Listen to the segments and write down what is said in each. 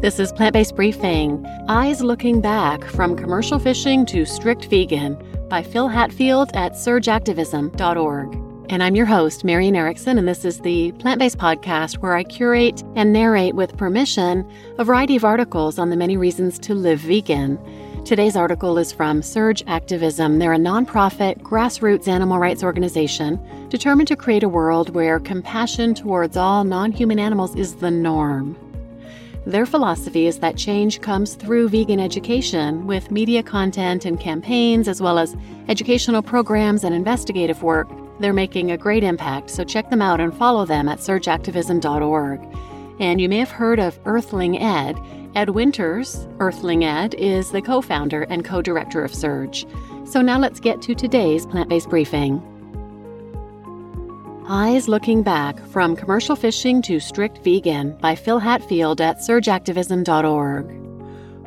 This is Plant Based Briefing Eyes Looking Back From Commercial Fishing to Strict Vegan by Phil Hatfield at surgeactivism.org. And I'm your host, Marian Erickson, and this is the plant based podcast where I curate and narrate with permission a variety of articles on the many reasons to live vegan. Today's article is from Surge Activism. They're a nonprofit, grassroots animal rights organization determined to create a world where compassion towards all non human animals is the norm. Their philosophy is that change comes through vegan education with media content and campaigns, as well as educational programs and investigative work. They're making a great impact, so check them out and follow them at surgeactivism.org. And you may have heard of Earthling Ed. Ed Winters, Earthling Ed, is the co founder and co director of Surge. So now let's get to today's plant based briefing. Eyes Looking Back From Commercial Fishing to Strict Vegan by Phil Hatfield at surgeactivism.org.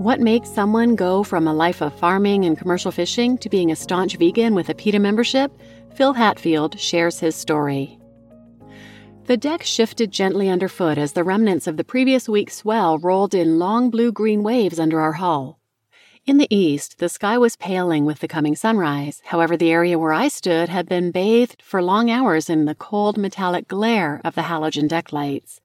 What makes someone go from a life of farming and commercial fishing to being a staunch vegan with a PETA membership? Phil Hatfield shares his story. The deck shifted gently underfoot as the remnants of the previous week's swell rolled in long blue green waves under our hull. In the east, the sky was paling with the coming sunrise. However, the area where I stood had been bathed for long hours in the cold metallic glare of the halogen deck lights.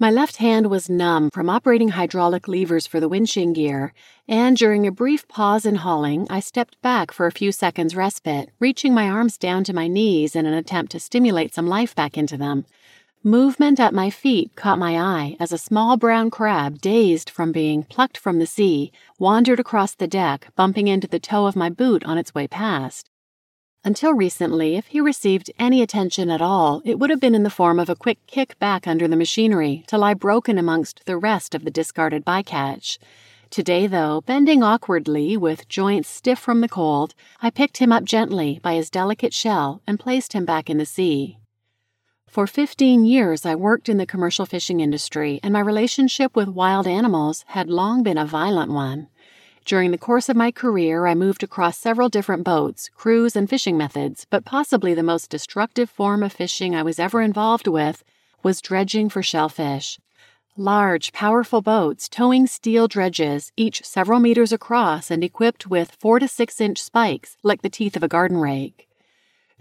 My left hand was numb from operating hydraulic levers for the winching gear, and during a brief pause in hauling, I stepped back for a few seconds' respite, reaching my arms down to my knees in an attempt to stimulate some life back into them. Movement at my feet caught my eye as a small brown crab, dazed from being plucked from the sea, wandered across the deck, bumping into the toe of my boot on its way past. Until recently, if he received any attention at all, it would have been in the form of a quick kick back under the machinery to lie broken amongst the rest of the discarded bycatch. Today, though, bending awkwardly with joints stiff from the cold, I picked him up gently by his delicate shell and placed him back in the sea. For 15 years, I worked in the commercial fishing industry, and my relationship with wild animals had long been a violent one. During the course of my career, I moved across several different boats, crews, and fishing methods, but possibly the most destructive form of fishing I was ever involved with was dredging for shellfish. Large, powerful boats towing steel dredges, each several meters across and equipped with four to six inch spikes like the teeth of a garden rake.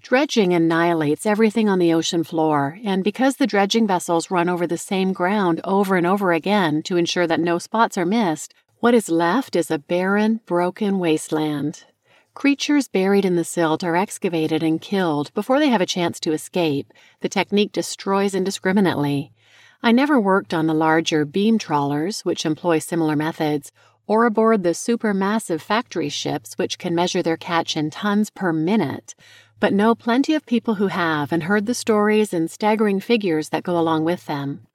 Dredging annihilates everything on the ocean floor, and because the dredging vessels run over the same ground over and over again to ensure that no spots are missed, what is left is a barren, broken wasteland. Creatures buried in the silt are excavated and killed before they have a chance to escape. The technique destroys indiscriminately. I never worked on the larger beam trawlers, which employ similar methods, or aboard the supermassive factory ships, which can measure their catch in tons per minute but know plenty of people who have and heard the stories and staggering figures that go along with them.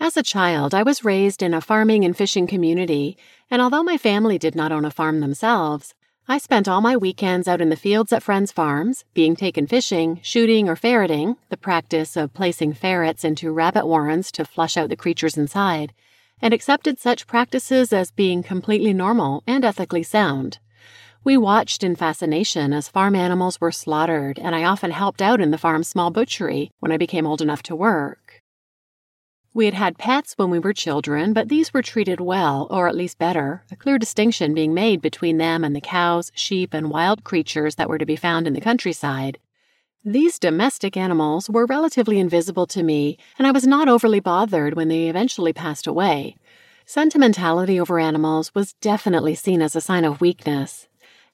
As a child, I was raised in a farming and fishing community, and although my family did not own a farm themselves, I spent all my weekends out in the fields at friends' farms, being taken fishing, shooting, or ferreting, the practice of placing ferrets into rabbit warrens to flush out the creatures inside, and accepted such practices as being completely normal and ethically sound. We watched in fascination as farm animals were slaughtered, and I often helped out in the farm's small butchery when I became old enough to work. We had had pets when we were children, but these were treated well, or at least better, a clear distinction being made between them and the cows, sheep, and wild creatures that were to be found in the countryside. These domestic animals were relatively invisible to me, and I was not overly bothered when they eventually passed away. Sentimentality over animals was definitely seen as a sign of weakness.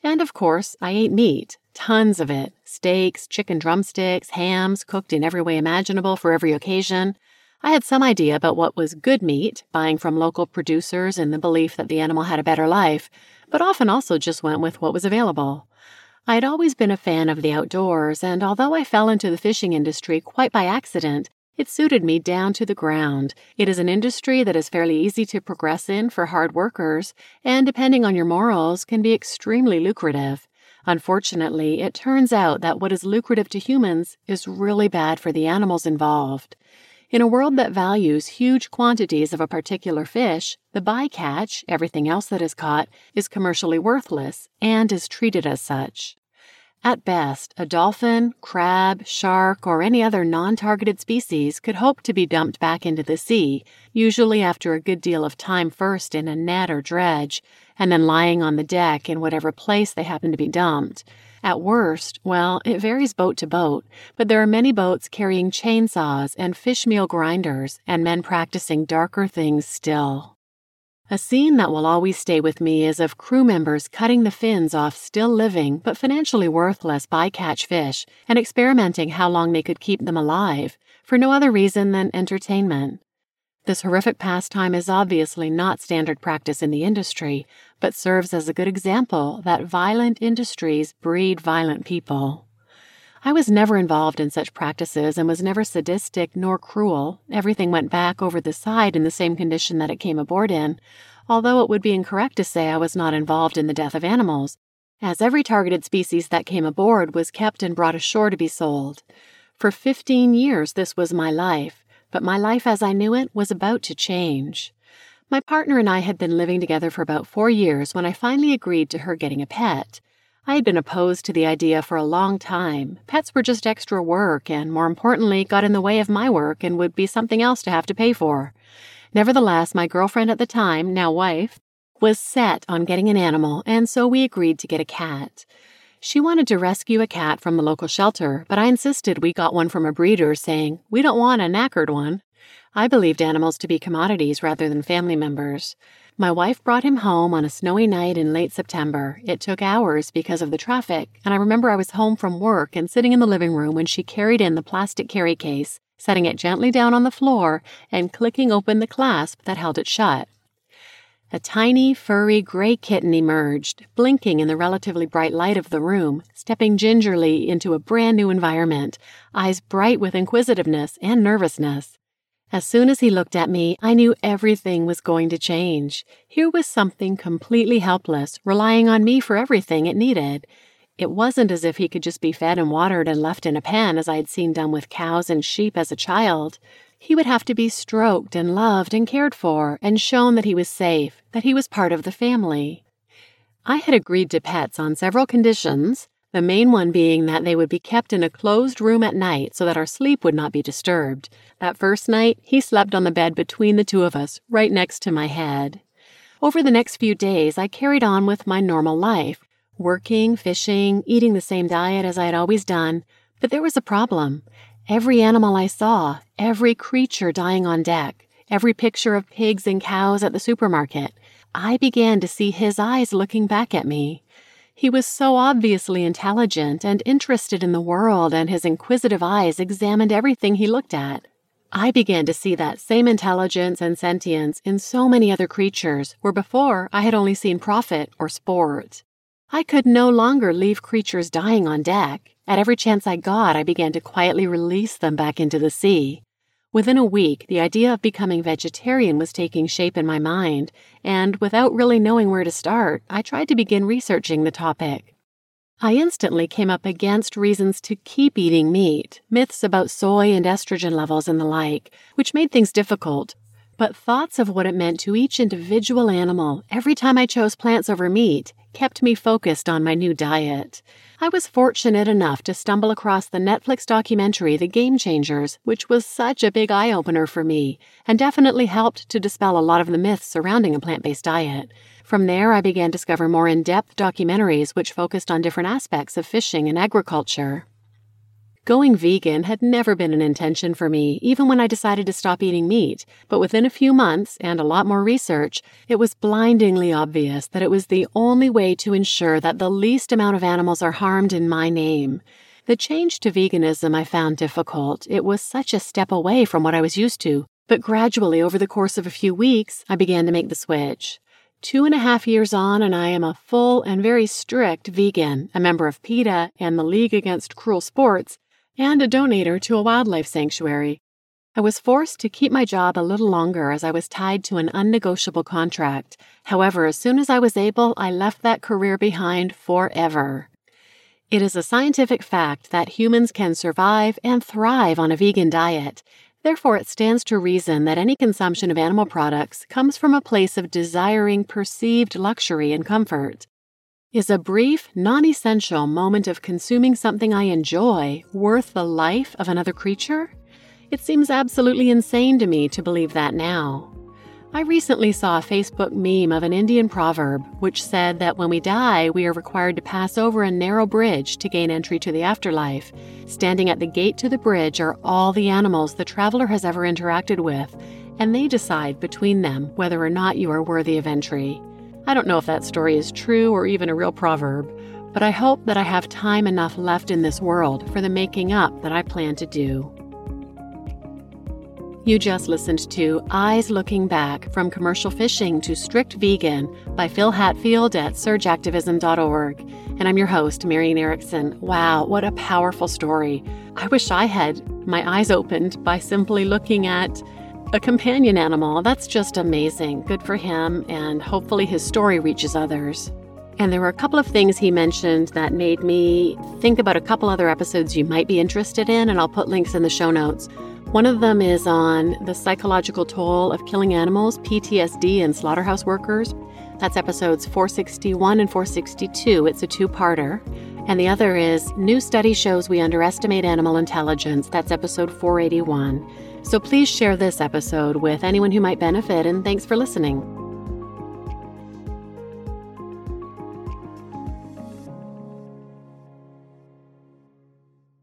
And of course, I ate meat, tons of it steaks, chicken drumsticks, hams, cooked in every way imaginable for every occasion. I had some idea about what was good meat, buying from local producers in the belief that the animal had a better life, but often also just went with what was available. I had always been a fan of the outdoors, and although I fell into the fishing industry quite by accident, it suited me down to the ground. It is an industry that is fairly easy to progress in for hard workers, and depending on your morals, can be extremely lucrative. Unfortunately, it turns out that what is lucrative to humans is really bad for the animals involved. In a world that values huge quantities of a particular fish, the bycatch, everything else that is caught, is commercially worthless and is treated as such. At best, a dolphin, crab, shark, or any other non targeted species could hope to be dumped back into the sea, usually after a good deal of time first in a net or dredge, and then lying on the deck in whatever place they happen to be dumped. At worst, well, it varies boat to boat, but there are many boats carrying chainsaws and fish meal grinders, and men practicing darker things still. A scene that will always stay with me is of crew members cutting the fins off still living but financially worthless bycatch fish and experimenting how long they could keep them alive, for no other reason than entertainment. This horrific pastime is obviously not standard practice in the industry, but serves as a good example that violent industries breed violent people. I was never involved in such practices and was never sadistic nor cruel. Everything went back over the side in the same condition that it came aboard in, although it would be incorrect to say I was not involved in the death of animals, as every targeted species that came aboard was kept and brought ashore to be sold. For 15 years, this was my life, but my life as I knew it was about to change. My partner and I had been living together for about four years when I finally agreed to her getting a pet. I had been opposed to the idea for a long time. Pets were just extra work, and more importantly, got in the way of my work and would be something else to have to pay for. Nevertheless, my girlfriend at the time, now wife, was set on getting an animal, and so we agreed to get a cat. She wanted to rescue a cat from the local shelter, but I insisted we got one from a breeder, saying, We don't want a knackered one. I believed animals to be commodities rather than family members. My wife brought him home on a snowy night in late September. It took hours because of the traffic, and I remember I was home from work and sitting in the living room when she carried in the plastic carry case, setting it gently down on the floor, and clicking open the clasp that held it shut. A tiny, furry gray kitten emerged, blinking in the relatively bright light of the room, stepping gingerly into a brand new environment, eyes bright with inquisitiveness and nervousness. As soon as he looked at me, I knew everything was going to change. Here was something completely helpless, relying on me for everything it needed. It wasn't as if he could just be fed and watered and left in a pen as I had seen done with cows and sheep as a child. He would have to be stroked and loved and cared for and shown that he was safe, that he was part of the family. I had agreed to pets on several conditions, the main one being that they would be kept in a closed room at night so that our sleep would not be disturbed. That first night, he slept on the bed between the two of us, right next to my head. Over the next few days, I carried on with my normal life, working, fishing, eating the same diet as I had always done. But there was a problem. Every animal I saw, every creature dying on deck, every picture of pigs and cows at the supermarket, I began to see his eyes looking back at me. He was so obviously intelligent and interested in the world, and his inquisitive eyes examined everything he looked at. I began to see that same intelligence and sentience in so many other creatures, where before I had only seen profit or sport. I could no longer leave creatures dying on deck. At every chance I got, I began to quietly release them back into the sea. Within a week, the idea of becoming vegetarian was taking shape in my mind, and without really knowing where to start, I tried to begin researching the topic. I instantly came up against reasons to keep eating meat, myths about soy and estrogen levels and the like, which made things difficult. But thoughts of what it meant to each individual animal every time I chose plants over meat kept me focused on my new diet. I was fortunate enough to stumble across the Netflix documentary The Game Changers, which was such a big eye opener for me and definitely helped to dispel a lot of the myths surrounding a plant based diet. From there, I began to discover more in depth documentaries which focused on different aspects of fishing and agriculture. Going vegan had never been an intention for me, even when I decided to stop eating meat, but within a few months and a lot more research, it was blindingly obvious that it was the only way to ensure that the least amount of animals are harmed in my name. The change to veganism I found difficult. It was such a step away from what I was used to, but gradually over the course of a few weeks, I began to make the switch. Two and a half years on, and I am a full and very strict vegan, a member of PETA and the League Against Cruel Sports, and a donator to a wildlife sanctuary. I was forced to keep my job a little longer as I was tied to an unnegotiable contract. However, as soon as I was able, I left that career behind forever. It is a scientific fact that humans can survive and thrive on a vegan diet. Therefore, it stands to reason that any consumption of animal products comes from a place of desiring perceived luxury and comfort. Is a brief, non essential moment of consuming something I enjoy worth the life of another creature? It seems absolutely insane to me to believe that now. I recently saw a Facebook meme of an Indian proverb which said that when we die, we are required to pass over a narrow bridge to gain entry to the afterlife. Standing at the gate to the bridge are all the animals the traveler has ever interacted with, and they decide between them whether or not you are worthy of entry. I don't know if that story is true or even a real proverb, but I hope that I have time enough left in this world for the making up that I plan to do. You just listened to Eyes Looking Back From Commercial Fishing to Strict Vegan by Phil Hatfield at surgeactivism.org. And I'm your host, Marian Erickson. Wow, what a powerful story. I wish I had my eyes opened by simply looking at a companion animal. That's just amazing. Good for him, and hopefully his story reaches others. And there were a couple of things he mentioned that made me think about a couple other episodes you might be interested in, and I'll put links in the show notes. One of them is on the psychological toll of killing animals, PTSD, and slaughterhouse workers. That's episodes 461 and 462. It's a two parter. And the other is New Study Shows We Underestimate Animal Intelligence. That's episode 481. So please share this episode with anyone who might benefit, and thanks for listening.